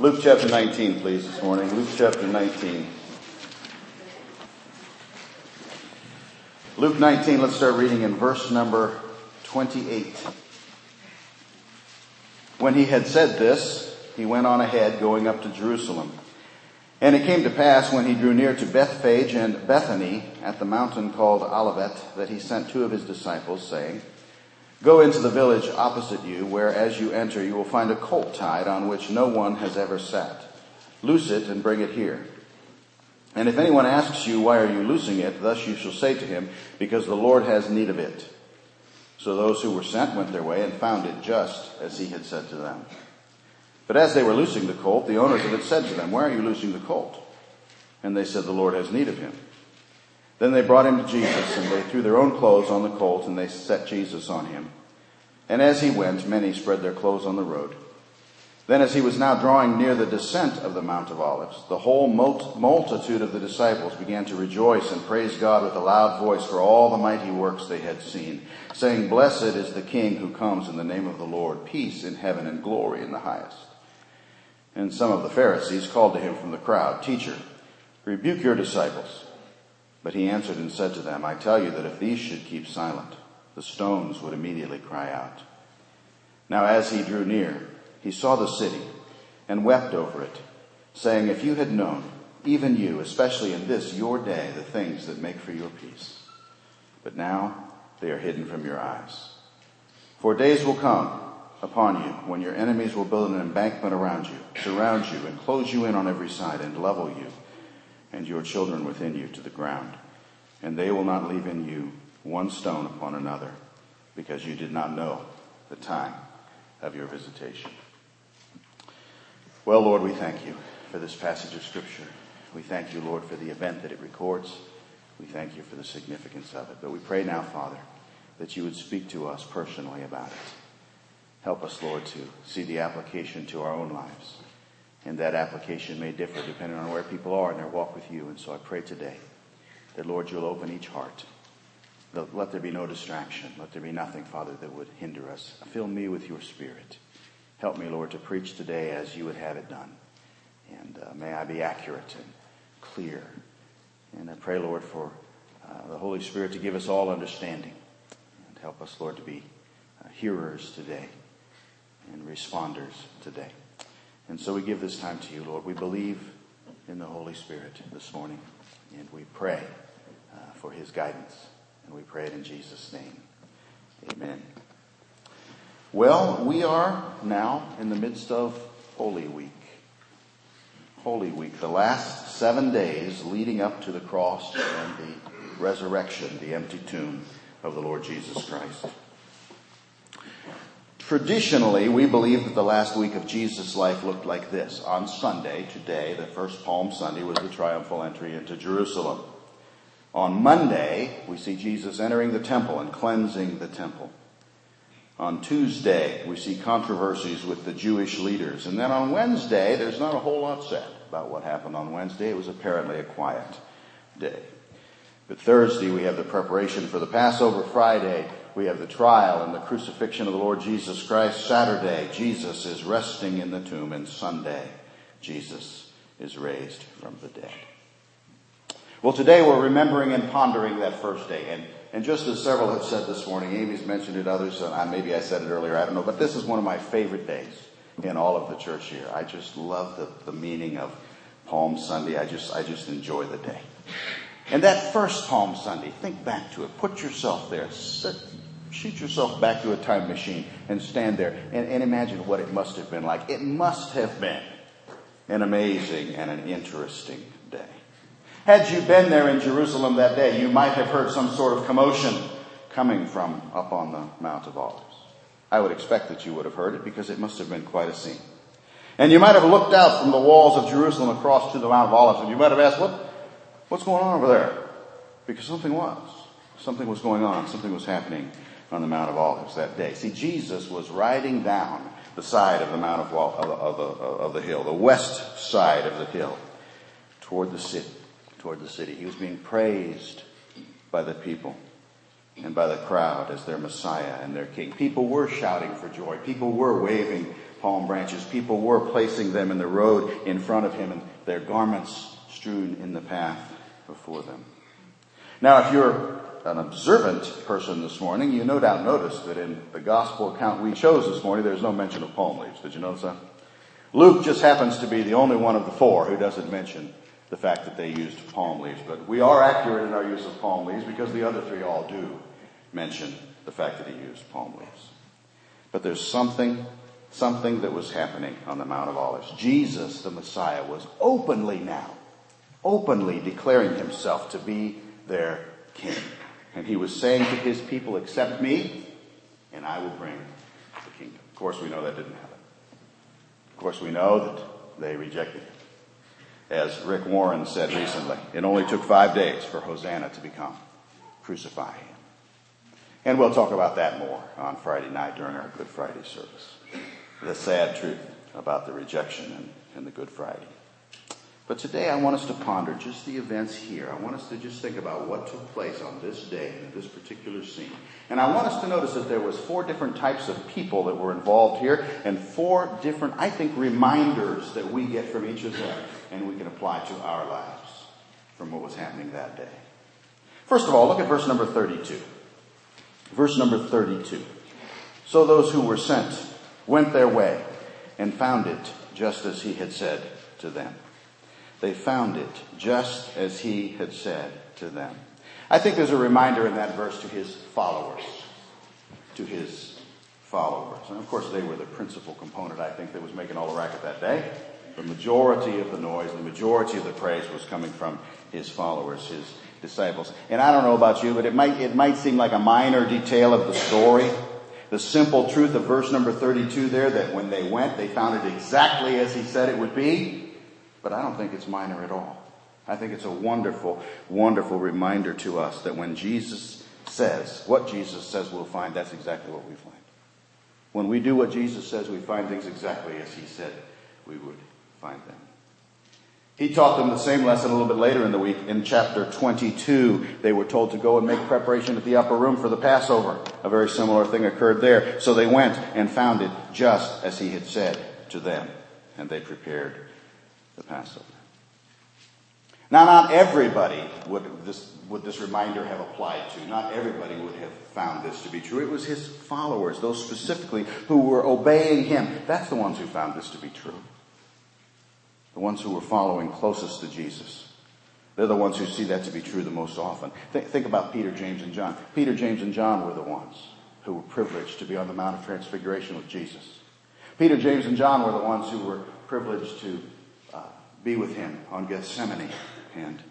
Luke chapter 19, please, this morning. Luke chapter 19. Luke 19, let's start reading in verse number 28. When he had said this, he went on ahead, going up to Jerusalem. And it came to pass when he drew near to Bethphage and Bethany at the mountain called Olivet that he sent two of his disciples, saying, Go into the village opposite you, where as you enter you will find a colt tied on which no one has ever sat. Loose it and bring it here. And if anyone asks you, why are you loosing it? Thus you shall say to him, because the Lord has need of it. So those who were sent went their way and found it just as he had said to them. But as they were loosing the colt, the owners of it said to them, why are you loosing the colt? And they said, the Lord has need of him. Then they brought him to Jesus, and they threw their own clothes on the colt, and they set Jesus on him. And as he went, many spread their clothes on the road. Then as he was now drawing near the descent of the Mount of Olives, the whole multitude of the disciples began to rejoice and praise God with a loud voice for all the mighty works they had seen, saying, Blessed is the King who comes in the name of the Lord, peace in heaven and glory in the highest. And some of the Pharisees called to him from the crowd, Teacher, rebuke your disciples. But he answered and said to them, I tell you that if these should keep silent, the stones would immediately cry out. Now as he drew near, he saw the city and wept over it, saying, If you had known, even you, especially in this your day, the things that make for your peace. But now they are hidden from your eyes. For days will come upon you when your enemies will build an embankment around you, surround you, and close you in on every side, and level you and your children within you to the ground. And they will not leave in you one stone upon another, because you did not know the time of your visitation. Well, Lord, we thank you for this passage of Scripture. We thank you, Lord, for the event that it records. We thank you for the significance of it. But we pray now, Father, that you would speak to us personally about it. Help us, Lord, to see the application to our own lives. And that application may differ depending on where people are in their walk with you. And so I pray today that, Lord, you'll open each heart let there be no distraction. Let there be nothing, Father, that would hinder us. Fill me with your spirit. Help me, Lord, to preach today as you would have it done. And uh, may I be accurate and clear. And I pray, Lord, for uh, the Holy Spirit to give us all understanding. And help us, Lord, to be uh, hearers today and responders today. And so we give this time to you, Lord. We believe in the Holy Spirit this morning. And we pray uh, for his guidance. And we pray it in Jesus' name. Amen. Well, we are now in the midst of Holy Week. Holy Week, the last seven days leading up to the cross and the resurrection, the empty tomb of the Lord Jesus Christ. Traditionally, we believe that the last week of Jesus' life looked like this. On Sunday, today, the first Palm Sunday was the triumphal entry into Jerusalem. On Monday, we see Jesus entering the temple and cleansing the temple. On Tuesday, we see controversies with the Jewish leaders. And then on Wednesday, there's not a whole lot said about what happened on Wednesday. It was apparently a quiet day. But Thursday, we have the preparation for the Passover. Friday, we have the trial and the crucifixion of the Lord Jesus Christ. Saturday, Jesus is resting in the tomb. And Sunday, Jesus is raised from the dead. Well, today we're remembering and pondering that first day. And, and just as several have said this morning, Amy's mentioned it, others, uh, maybe I said it earlier, I don't know, but this is one of my favorite days in all of the church here. I just love the, the meaning of Palm Sunday. I just, I just enjoy the day. And that first Palm Sunday, think back to it. Put yourself there. Sit, shoot yourself back to a time machine and stand there and, and imagine what it must have been like. It must have been an amazing and an interesting day. Had you been there in Jerusalem that day, you might have heard some sort of commotion coming from up on the Mount of Olives. I would expect that you would have heard it because it must have been quite a scene. And you might have looked out from the walls of Jerusalem across to the Mount of Olives and you might have asked, what, what's going on over there? Because something was. Something was going on. Something was happening on the Mount of Olives that day. See, Jesus was riding down the side of the Mount of, of, of, of the hill, the west side of the hill, toward the city toward the city. He was being praised by the people and by the crowd as their Messiah and their King. People were shouting for joy. People were waving palm branches. People were placing them in the road in front of him and their garments strewn in the path before them. Now, if you're an observant person this morning, you no doubt noticed that in the gospel account we chose this morning, there's no mention of palm leaves. Did you notice that? Luke just happens to be the only one of the four who doesn't mention the fact that they used palm leaves. But we are accurate in our use of palm leaves because the other three all do mention the fact that he used palm leaves. But there's something, something that was happening on the Mount of Olives. Jesus, the Messiah, was openly now, openly declaring himself to be their king. And he was saying to his people, accept me, and I will bring the kingdom. Of course, we know that didn't happen. Of course, we know that they rejected him. As Rick Warren said recently, it only took five days for Hosanna to become crucify him. And we'll talk about that more on Friday night during our Good Friday service. The sad truth about the rejection and, and the Good Friday. But today I want us to ponder just the events here. I want us to just think about what took place on this day in this particular scene. And I want us to notice that there was four different types of people that were involved here and four different, I think, reminders that we get from each of them and we can apply to our lives from what was happening that day. First of all, look at verse number 32. Verse number 32. So those who were sent went their way and found it just as he had said to them. They found it just as he had said to them. I think there's a reminder in that verse to his followers. To his followers. And of course, they were the principal component, I think, that was making all the racket that day. The majority of the noise, the majority of the praise was coming from his followers, his disciples. And I don't know about you, but it might, it might seem like a minor detail of the story. The simple truth of verse number 32 there, that when they went, they found it exactly as he said it would be. But I don't think it's minor at all. I think it's a wonderful, wonderful reminder to us that when Jesus says, what Jesus says we'll find, that's exactly what we find. When we do what Jesus says, we find things exactly as he said we would find them. He taught them the same lesson a little bit later in the week. In chapter 22, they were told to go and make preparation at the upper room for the Passover. A very similar thing occurred there. So they went and found it just as he had said to them. And they prepared the Passover. Now, not everybody would this, would this reminder have applied to. Not everybody would have found this to be true. It was his followers, those specifically who were obeying him. That's the ones who found this to be true the ones who were following closest to Jesus. They're the ones who see that to be true the most often. Think, think, about Peter, James, and John. Peter, James, and John were the ones who were privileged to be on the Mount of Transfiguration with Jesus. Peter, James, and John were the ones who were privileged to be with him on Gethsemane and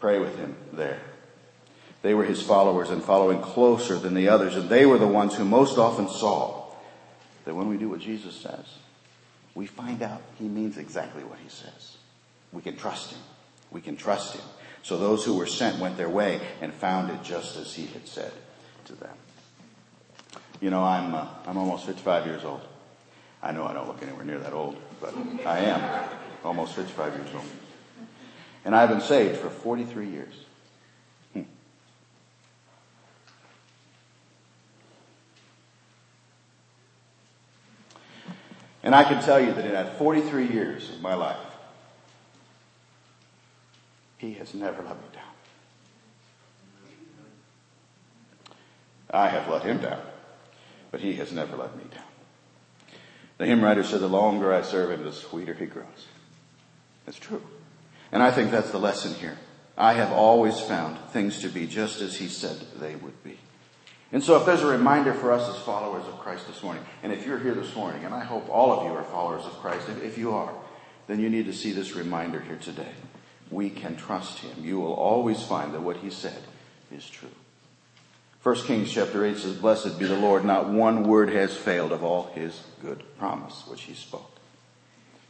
pray with him there. They were his followers and following closer than the others, and they were the ones who most often saw that when we do what Jesus says, we find out he means exactly what he says. We can trust him. We can trust him. So those who were sent went their way and found it just as he had said to them. You know, I'm, uh, I'm almost 55 years old. I know I don't look anywhere near that old, but I am almost 55 years old. And I've been saved for 43 years. Hmm. And I can tell you that in that 43 years of my life, He has never let me down. I have let Him down, but He has never let me down. The hymn writer said, the longer I serve Him, the sweeter He grows. It's true. And I think that's the lesson here. I have always found things to be just as He said they would be. And so if there's a reminder for us as followers of Christ this morning, and if you're here this morning, and I hope all of you are followers of Christ, if you are, then you need to see this reminder here today. We can trust him. You will always find that what he said is true. 1 Kings chapter 8 says, Blessed be the Lord, not one word has failed of all his good promise which he spoke.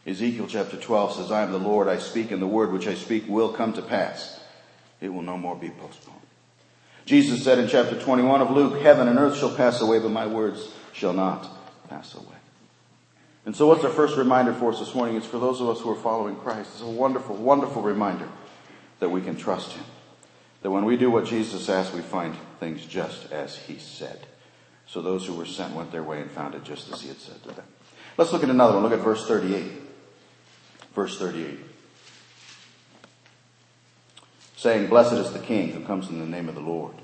Ezekiel chapter 12 says, I am the Lord, I speak, and the word which I speak will come to pass. It will no more be postponed. Jesus said in chapter 21 of Luke, heaven and earth shall pass away, but my words shall not pass away. And so what's our first reminder for us this morning? It's for those of us who are following Christ. It's a wonderful, wonderful reminder that we can trust Him. That when we do what Jesus asked, we find things just as He said. So those who were sent went their way and found it just as He had said to them. Let's look at another one. Look at verse 38. Verse 38. Saying, Blessed is the King who comes in the name of the Lord.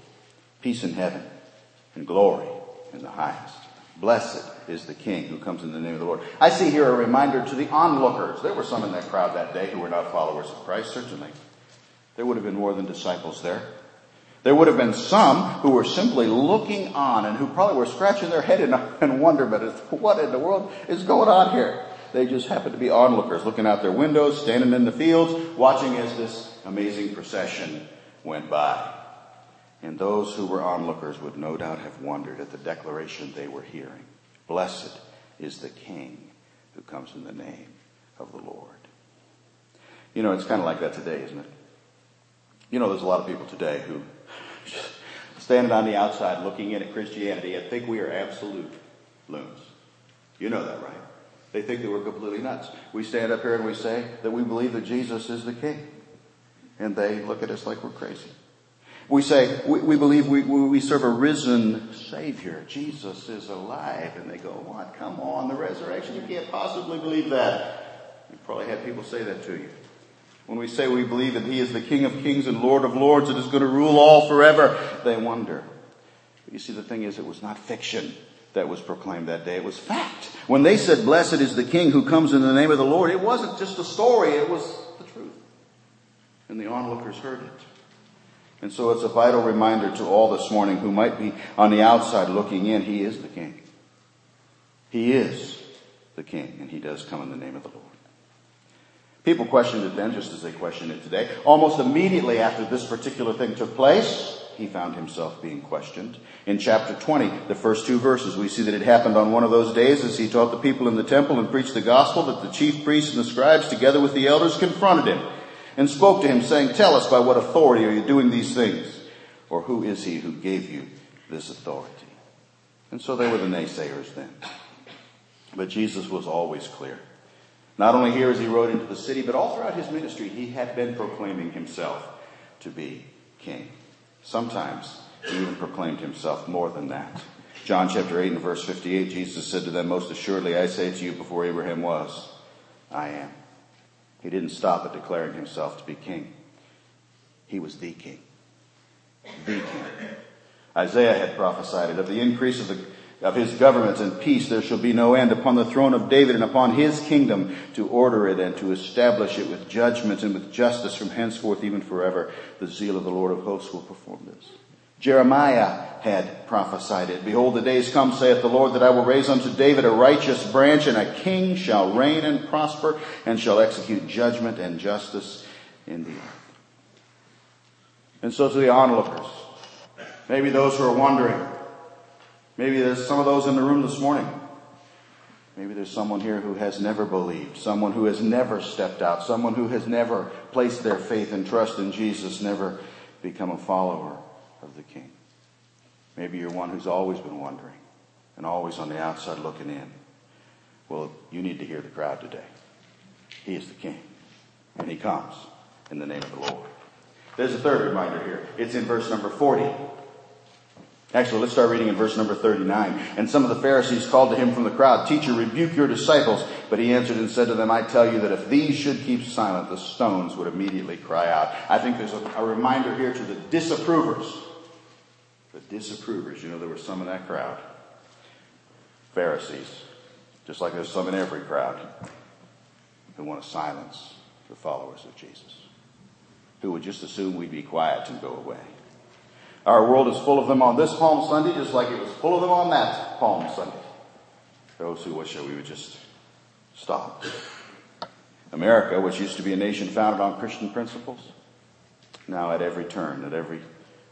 Peace in heaven and glory in the highest. Blessed is the King who comes in the name of the Lord. I see here a reminder to the onlookers. There were some in that crowd that day who were not followers of Christ, certainly. There would have been more than disciples there. There would have been some who were simply looking on and who probably were scratching their head in, wonderment as to what in the world is going on here. They just happened to be onlookers looking out their windows, standing in the fields, watching as this amazing procession went by. And those who were onlookers would no doubt have wondered at the declaration they were hearing. Blessed is the King who comes in the name of the Lord. You know, it's kind of like that today, isn't it? You know, there's a lot of people today who standing on the outside looking in at Christianity and think we are absolute loons. You know that, right? They think that we're completely nuts. We stand up here and we say that we believe that Jesus is the King. And they look at us like we're crazy. We say, we, we believe we, we serve a risen Savior. Jesus is alive. And they go, what? Come on, the resurrection? You can't possibly believe that. You probably had people say that to you. When we say we believe that He is the King of kings and Lord of lords and is going to rule all forever, they wonder. But you see, the thing is, it was not fiction that was proclaimed that day. It was fact. When they said, blessed is the King who comes in the name of the Lord, it wasn't just a story, it was the truth. And the onlookers heard it. And so it's a vital reminder to all this morning who might be on the outside looking in, He is the King. He is the King, and He does come in the name of the Lord. People questioned it then, just as they question it today. Almost immediately after this particular thing took place, he found himself being questioned. In chapter 20, the first two verses, we see that it happened on one of those days as he taught the people in the temple and preached the gospel that the chief priests and the scribes together with the elders confronted him and spoke to him saying, tell us by what authority are you doing these things? Or who is he who gave you this authority? And so they were the naysayers then. But Jesus was always clear. Not only here as he rode into the city, but all throughout his ministry, he had been proclaiming himself to be king. Sometimes he even proclaimed himself more than that. John chapter 8 and verse 58, Jesus said to them, Most assuredly I say to you, before Abraham was, I am. He didn't stop at declaring himself to be king. He was the king. The king. Isaiah had prophesied it of the increase of, the, of his government and peace there shall be no end upon the throne of David and upon his kingdom to order it and to establish it with judgment and with justice from henceforth even forever. The zeal of the Lord of hosts will perform this. Jeremiah had prophesied it. Behold, the days come, saith the Lord, that I will raise unto David a righteous branch, and a king shall reign and prosper, and shall execute judgment and justice in the earth. And so to the onlookers, maybe those who are wondering, maybe there's some of those in the room this morning. Maybe there's someone here who has never believed, someone who has never stepped out, someone who has never placed their faith and trust in Jesus, never become a follower of the King. Maybe you're one who's always been wondering and always on the outside looking in. Well, you need to hear the crowd today. He is the King, and He comes in the name of the Lord. There's a third reminder here. It's in verse number 40. Actually, let's start reading in verse number 39. And some of the Pharisees called to him from the crowd, Teacher, rebuke your disciples. But he answered and said to them, I tell you that if these should keep silent, the stones would immediately cry out. I think there's a, a reminder here to the disapprovers the disapprovers. You know, there were some in that crowd. Pharisees, just like there's some in every crowd, who want to silence the followers of Jesus, who would just assume we'd be quiet and go away. Our world is full of them on this Palm Sunday, just like it was full of them on that Palm Sunday. Those who wish that we would just stop. America, which used to be a nation founded on Christian principles, now at every turn, at every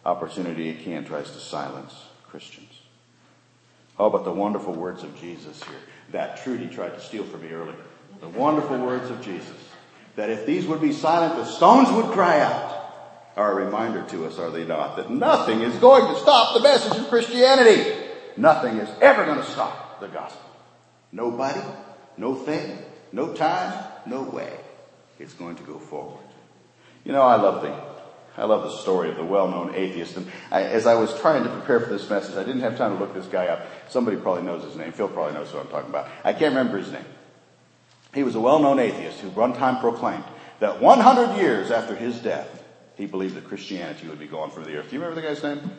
opportunity it can tries to silence Christians. Oh, but the wonderful words of Jesus here. That Trudy tried to steal from me earlier. The wonderful words of Jesus. That if these would be silent, the stones would cry out. Are a reminder to us, are they not? That nothing is going to stop the message of Christianity. Nothing is ever going to stop the gospel. Nobody, no thing, no time, no way. It's going to go forward. You know, I love the I love the story of the well-known atheist. And I, as I was trying to prepare for this message, I didn't have time to look this guy up. Somebody probably knows his name. Phil probably knows who I'm talking about. I can't remember his name. He was a well-known atheist who one time proclaimed that 100 years after his death, he believed that Christianity would be gone from the earth. Do you remember the guy's name?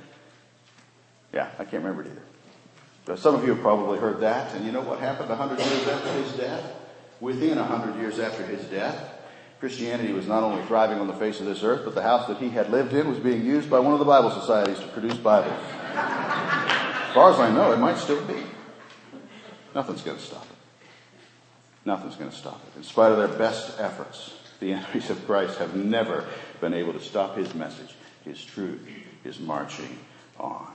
Yeah, I can't remember it either. But some of you have probably heard that. And you know what happened a 100 years after his death? Within a 100 years after his death, Christianity was not only thriving on the face of this earth, but the house that he had lived in was being used by one of the Bible societies to produce Bibles. As far as I know, it might still be. Nothing's going to stop it. Nothing's going to stop it. In spite of their best efforts, the enemies of Christ have never been able to stop his message. His truth is marching on.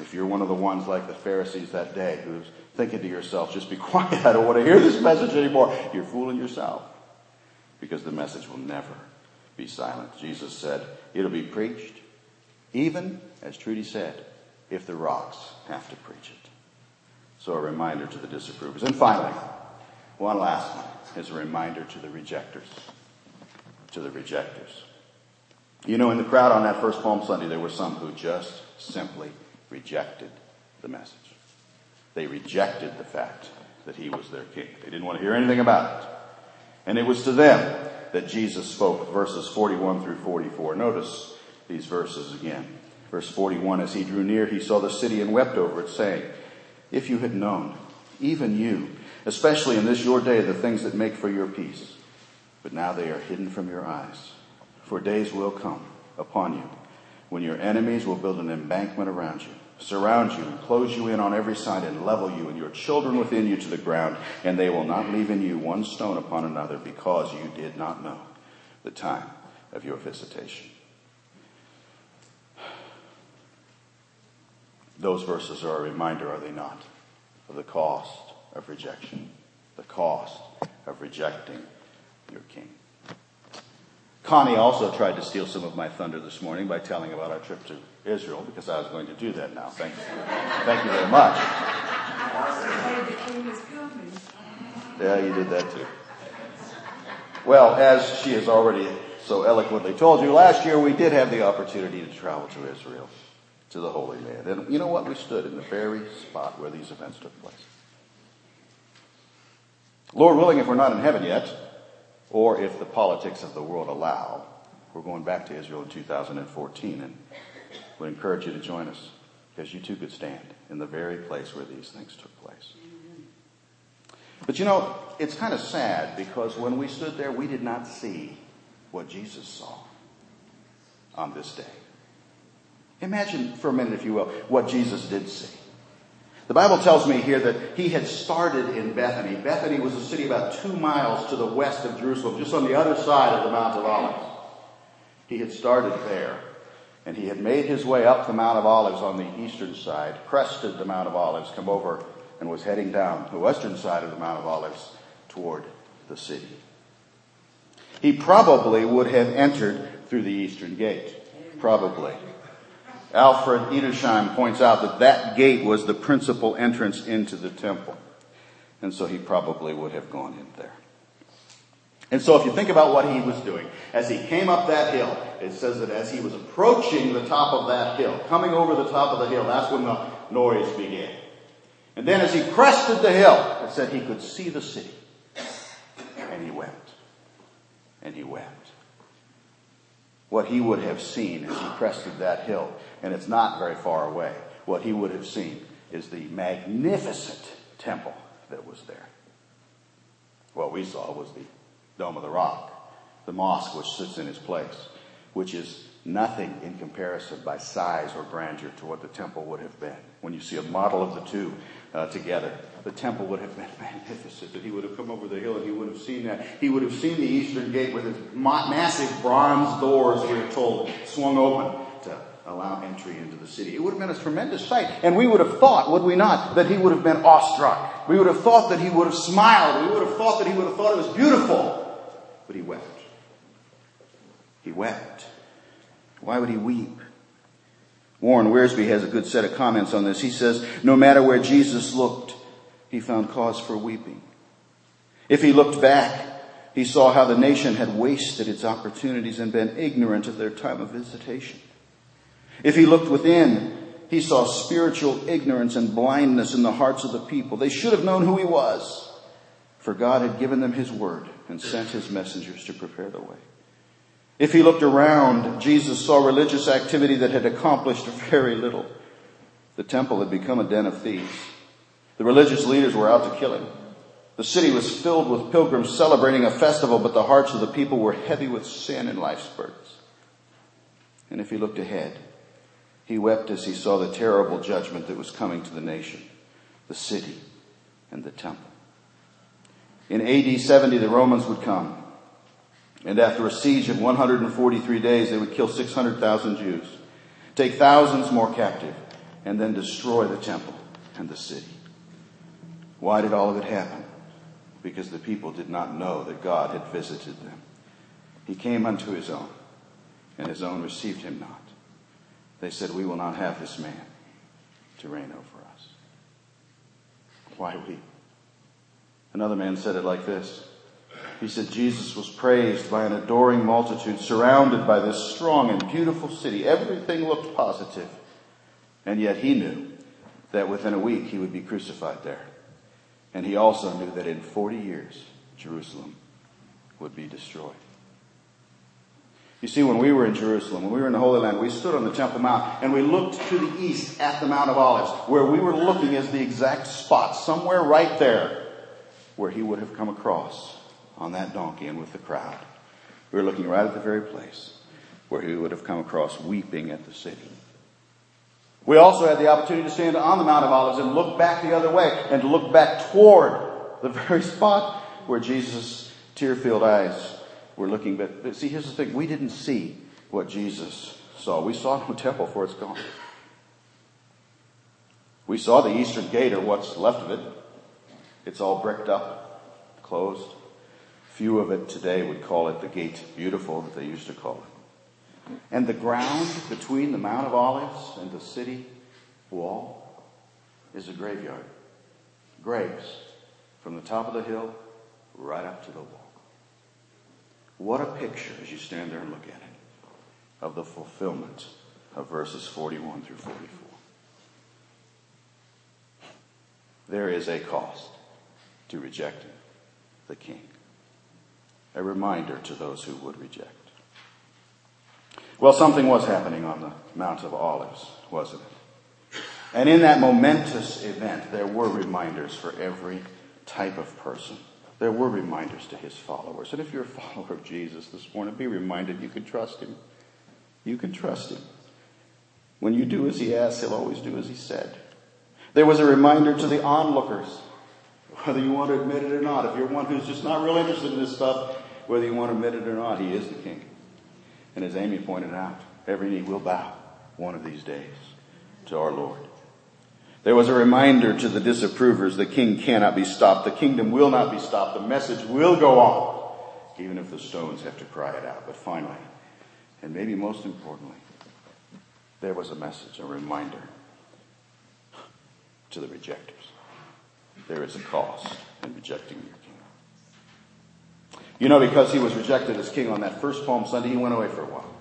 If you're one of the ones like the Pharisees that day who's thinking to yourself, just be quiet, I don't want to hear this message anymore, you're fooling yourself because the message will never be silent. Jesus said, it'll be preached, even, as Trudy said, if the rocks have to preach it. So a reminder to the disapprovers. And finally, one last one is a reminder to the rejectors. To the rejectors. You know, in the crowd on that first Palm Sunday, there were some who just simply rejected the message. They rejected the fact that he was their king. They didn't want to hear anything about it. And it was to them that Jesus spoke, verses 41 through 44. Notice these verses again. Verse 41, as he drew near, he saw the city and wept over it, saying, If you had known, even you, especially in this your day, the things that make for your peace, but now they are hidden from your eyes. For days will come upon you when your enemies will build an embankment around you surround you and close you in on every side and level you and your children within you to the ground, and they will not leave in you one stone upon another because you did not know the time of your visitation. Those verses are a reminder, are they not, of the cost of rejection, the cost of rejecting your king. Connie also tried to steal some of my thunder this morning by telling about our trip to Israel because I was going to do that now. Thank you. Thank you very much. Yeah, you did that too. Well, as she has already so eloquently told you, last year we did have the opportunity to travel to Israel, to the Holy Land. And you know what? We stood in the very spot where these events took place. Lord willing, if we're not in heaven yet, or if the politics of the world allow, we're going back to Israel in 2014 and would encourage you to join us because you too could stand in the very place where these things took place. But you know, it's kind of sad because when we stood there, we did not see what Jesus saw on this day. Imagine for a minute, if you will, what Jesus did see. The Bible tells me here that he had started in Bethany. Bethany was a city about two miles to the west of Jerusalem, just on the other side of the Mount of Olives. He had started there. And he had made his way up the Mount of Olives on the eastern side, crested the Mount of Olives, come over, and was heading down the western side of the Mount of Olives toward the city. He probably would have entered through the eastern gate. Probably. Alfred Edersheim points out that that gate was the principal entrance into the temple. And so he probably would have gone in there. And so if you think about what he was doing, as he came up that hill, it says that as he was approaching the top of that hill, coming over the top of the hill, that's when the noise began. And then as he crested the hill, it said he could see the city. And he wept. And he wept. What he would have seen as he crested that hill, and it's not very far away, what he would have seen is the magnificent temple that was there. What we saw was the Dome of the Rock, the mosque which sits in its place, which is nothing in comparison by size or grandeur to what the temple would have been. When you see a model of the two uh, together, the temple would have been magnificent. That he would have come over the hill and he would have seen that. He would have seen the eastern gate with its massive bronze doors, we are told, swung open allow entry into the city. It would have been a tremendous sight. And we would have thought, would we not, that he would have been awestruck. We would have thought that he would have smiled. We would have thought that he would have thought it was beautiful. But he wept. He wept. Why would he weep? Warren Wiersbe has a good set of comments on this. He says, no matter where Jesus looked, he found cause for weeping. If he looked back, he saw how the nation had wasted its opportunities and been ignorant of their time of visitation. If he looked within, he saw spiritual ignorance and blindness in the hearts of the people. They should have known who he was, for God had given them his word and sent his messengers to prepare the way. If he looked around, Jesus saw religious activity that had accomplished very little. The temple had become a den of thieves. The religious leaders were out to kill him. The city was filled with pilgrims celebrating a festival, but the hearts of the people were heavy with sin and life's burdens. And if he looked ahead, he wept as he saw the terrible judgment that was coming to the nation, the city, and the temple. In AD 70, the Romans would come, and after a siege of 143 days, they would kill 600,000 Jews, take thousands more captive, and then destroy the temple and the city. Why did all of it happen? because the people did not know that God had visited them. He came unto his own, and his own received him not. They said, We will not have this man to reign over us. Why we? Another man said it like this. He said, Jesus was praised by an adoring multitude, surrounded by this strong and beautiful city. Everything looked positive. And yet he knew that within a week he would be crucified there. And he also knew that in 40 years, Jerusalem would be destroyed. You see, when we were in Jerusalem, when we were in the Holy Land, we stood on the Temple Mount and we looked to the east at the Mount of Olives, where we were looking as the exact spot, somewhere right there, where he would have come across on that donkey and with the crowd. We were looking right at the very place where he would have come across weeping at the city. We also had the opportunity to stand on the Mount of Olives and look back the other way and to look back toward the very spot where Jesus' tear-filled eyes were looking. But, but see, here's the thing. We didn't see what Jesus saw. We saw no temple for it's gone. We saw the eastern gate or what's left of it. It's all bricked up, closed. Few of it today would call it the gate beautiful that they used to call it. And the ground between the Mount of Olives and the city wall is a graveyard. Graves from the top of the hill right up to the wall. What a picture as you stand there and look at it of the fulfillment of verses 41 through 44. There is a cost to rejecting the king. A reminder to those who would reject. Well, something was happening on the Mount of Olives, wasn't it? And in that momentous event, there were reminders for every type of person. There were reminders to his followers. And if you're a follower of Jesus this morning, be reminded you can trust him. You can trust him. When you do as he asks, he'll always do as he said. There was a reminder to the onlookers, whether you want to admit it or not. If you're one who's just not really interested in this stuff, whether you want to admit it or not, he is the king. And as Amy pointed out, every knee will bow one of these days to our Lord. There was a reminder to the disapprovers the king cannot be stopped. The kingdom will not be stopped. The message will go on, even if the stones have to cry it out. But finally, and maybe most importantly, there was a message, a reminder to the rejectors. There is a cost in rejecting your king. you know, because he was rejected as king on that first Palm Sunday, he went away for a while.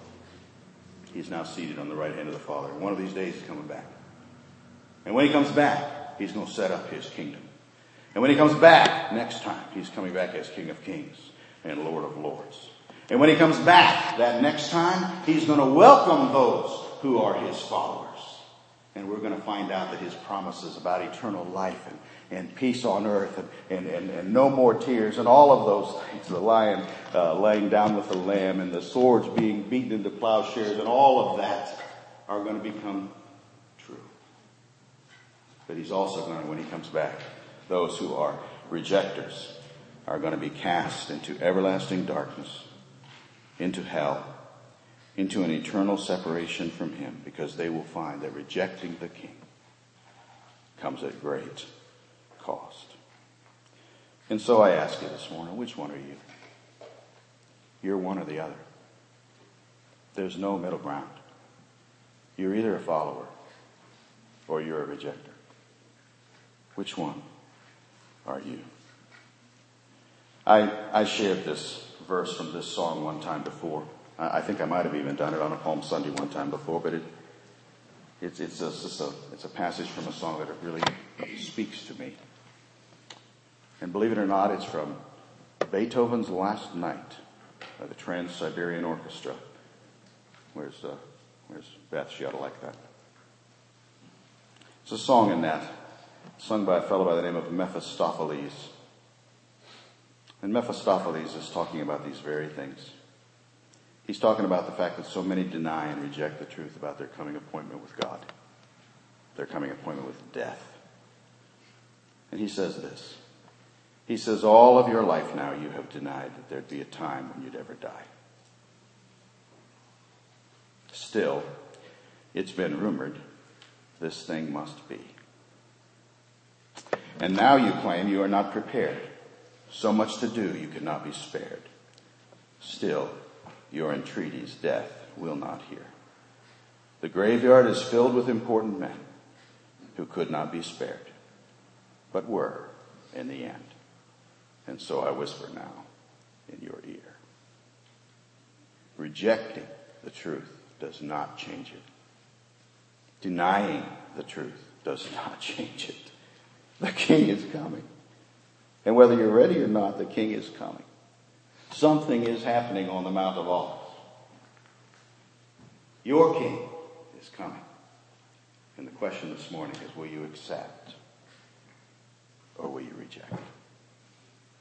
He's now seated on the right hand of the Father. One of these days he's coming back. And when he comes back, he's going to set up his kingdom. And when he comes back next time, he's coming back as King of Kings and Lord of Lords. And when he comes back that next time, he's going to welcome those who are his followers. And we're going to find out that his promises about eternal life and and peace on earth and, and, and, and, no more tears and all of those things. The lion uh, laying down with the lamb and the swords being beaten into plowshares and all of that are going to become. But he's also going to, when he comes back, those who are rejectors are going to be cast into everlasting darkness, into hell, into an eternal separation from him because they will find that rejecting the king comes at great cost. And so I ask you this morning, which one are you? You're one or the other. There's no middle ground. You're either a follower or you're a rejecter. Which one are you? I, I shared this verse from this song one time before. I, I think I might have even done it on a Palm Sunday one time before, but it, it's, it's, a, it's, a, it's a passage from a song that really speaks to me. And believe it or not, it's from Beethoven's Last Night by the Trans-Siberian Orchestra. Where's, uh, where's Beth? She ought to like that. It's a song in that, sung by a fellow by the name of Mephistopheles. And Mephistopheles is talking about these very things. He's talking about the fact that so many deny and reject the truth about their coming appointment with God, their coming appointment with death. And he says this. He says, all of your life now you have denied that there'd be a time when you'd ever die. Still, it's been rumored this thing must be. And now you claim you are not prepared. So much to do you cannot be spared. Still, your entreaties death will not hear. The graveyard is filled with important men who could not be spared, but were in the end. And so I whisper now in your ear. Rejecting the truth does not change it. Denying the truth does not change it. The king is coming. And whether you're ready or not, the king is coming. Something is happening on the Mount of Olives. Your king is coming. And the question this morning is will you accept or will you reject?